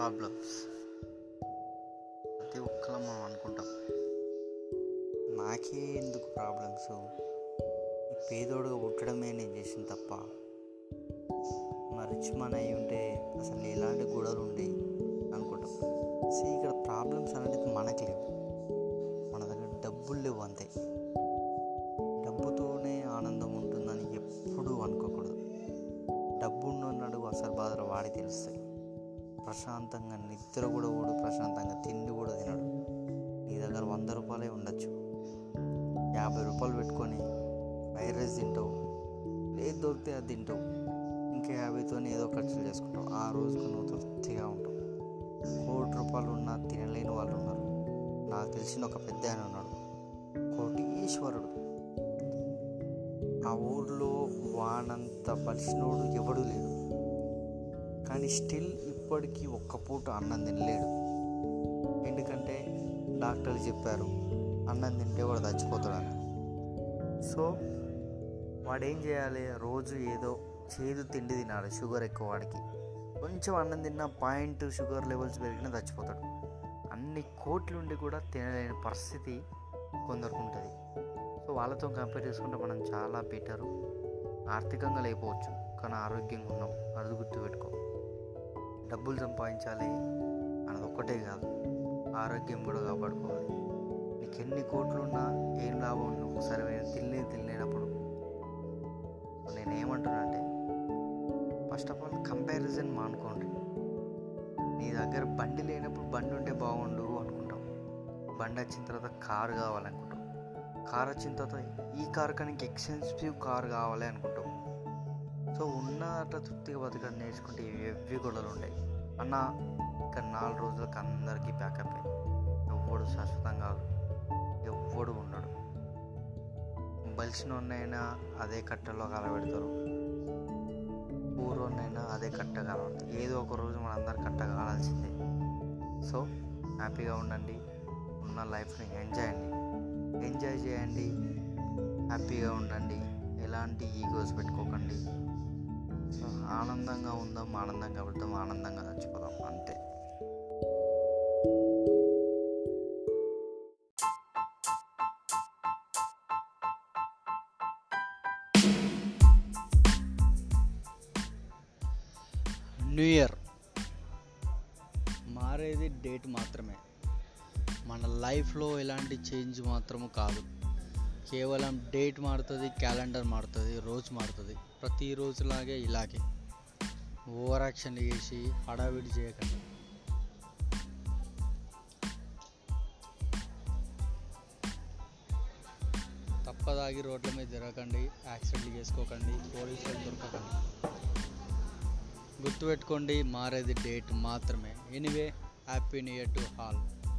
Problems ప్రతి ఒక్కరు మనం అనుకుంటాం. నాకే ఎందుకు ప్రాబ్లమ్స్ పేదోడుగా పుట్టడమే నేను చేసిన తప్ప. మా రిచ్ మన అయి ఉంటే అసలు ఎలాంటి గొడవలు ఉండేవి అనుకుంటాం. సో ఇక్కడ ప్రాబ్లమ్స్ అనేది మనకు లేవు. మన దగ్గర డబ్బులు లేవు అంతే. డబ్బుతోనే ఆనందం ఉంటుందని ఎప్పుడూ అనుకోకూడదు. డబ్బు ఉన్నోడు అసలు బాధలు వాడి తెలుస్తాయి. ప్రశాంతంగా నిద్ర కూడా ఓడు ప్రశాంతంగా తిండి కూడా తినడు. నీ దగ్గర వంద రూపాయలే ఉండొచ్చు. యాభై రూపాయలు పెట్టుకొని ఫ్రైడ్ రైస్ తింటావు. ఏది దొరికితే అది తింటావు. ఇంకా యాభైతో ఏదో ఖర్చులు చేసుకుంటావు. ఆ రోజుకు నువ్వు తృప్తిగా ఉంటావు. కోటి రూపాయలు ఉన్నా తినలేని వాళ్ళు ఉన్నారు. నాకు తెలిసిన ఒక పెద్ద ఆయన ఉన్నాడు. కోటీశ్వరుడు. ఆ ఊర్లో వానంత బలిసినోడు ఎవడూ లేడు. కానీ స్టిల్ ఇప్పటికీ ఒక్క పూట అన్నం తినలేడు. ఎందుకంటే డాక్టర్లు చెప్పారు అన్నం తింటే వాడు చచ్చిపోతాడని. సో వాడు ఏం చేయాలి? రోజు ఏదో చేదు తిండి తినాలి షుగర్ ఎక్కువ వాడికి. కొంచెం అన్నం తిన్న పాయింట్ షుగర్ లెవెల్స్ పెరిగినా చచ్చిపోతాడు. అన్ని కోట్లుండి కూడా తినలేని పరిస్థితి కొందరికి ఉంటుంది. సో వాళ్ళతో కంపేర్ చేసుకుంటే మనం చాలా బెటరు. ఆర్థికంగా లేకపోవచ్చు కానీ ఆరోగ్యంగా ఉన్నాం. అది గుర్తుపెట్టుకో. డబ్బులు సంపాదించాలి అన్నది ఒక్కటే కాదు. ఆరోగ్యం కూడా కాపాడుకోవాలి. నీకు ఎన్ని కోట్లు ఉన్నా ఏం లాభం నువ్వు సరైన తినలేదు తిల్లేనప్పుడు నేను ఏమంటున్నానంటే ఫస్ట్ ఆఫ్ ఆల్ కంపారిజన్ మానుకోండి. నీ దగ్గర బండి లేనప్పుడు బండి ఉంటే బాగుండు అనుకుంటాం. బండి వచ్చిన తర్వాత కారు కావాలనుకుంటాం. కార్ వచ్చిన తర్వాత ఈ కార్ కానీ ఎక్స్పెన్సివ్ కార్ కావాలి అనుకుంటాం. సో ఉన్న అట్లా తృప్తిగా బతకడం నేర్చుకుంటే ఎవ్వి గొడవలు ఉంటాయి అన్న ఇక్కడ నాలుగు రోజులకు అందరికీ బ్యాకప్ ఎవ్వడు శాశ్వతం కాదు. ఎవ్వడు ఉండడు. బలిసినోన్నైనా అదే కట్టలో కలబెడతారు. ఊరోన్నైనా అదే కట్ట కలబెడతారు ఏదో ఒక రోజు మనందరు కట్ట కావాల్సిందే. సో హ్యాపీగా ఉండండి. ఉన్న లైఫ్ని ఎంజాయ్ అండి ఎంజాయ్ చేయండి. హ్యాపీగా ఉండండి. ఎలాంటి ఈగోస్ పెట్టుకోకండి. సో ఆనందంగా ఉందాం ఆనందంగా వెళ్తాం ఆనందంగా చచ్చిపోదాం అంతే. New year. మారేది డేట్ మాత్రమే. మన లైఫ్లో ఎలాంటి చేంజ్ మాత్రము కాదు. కేవలం డేట్ మారుతుంది క్యాలెండర్ మారుతుంది రోజు మారుతుంది. ప్రతిరోజులాగే ఇలాగే. ఓవర్ యాక్షన్ చేసి హడావిడి చేయకండి. తప్పదాగి రోడ్ల మీద తిరగకండి యాక్సిడెంట్లు చేసుకోకండి పోలీసులు దొరకకండి. గుర్తుపెట్టుకోండి మారేది డేట్ మాత్రమే. Anyway happy new year to all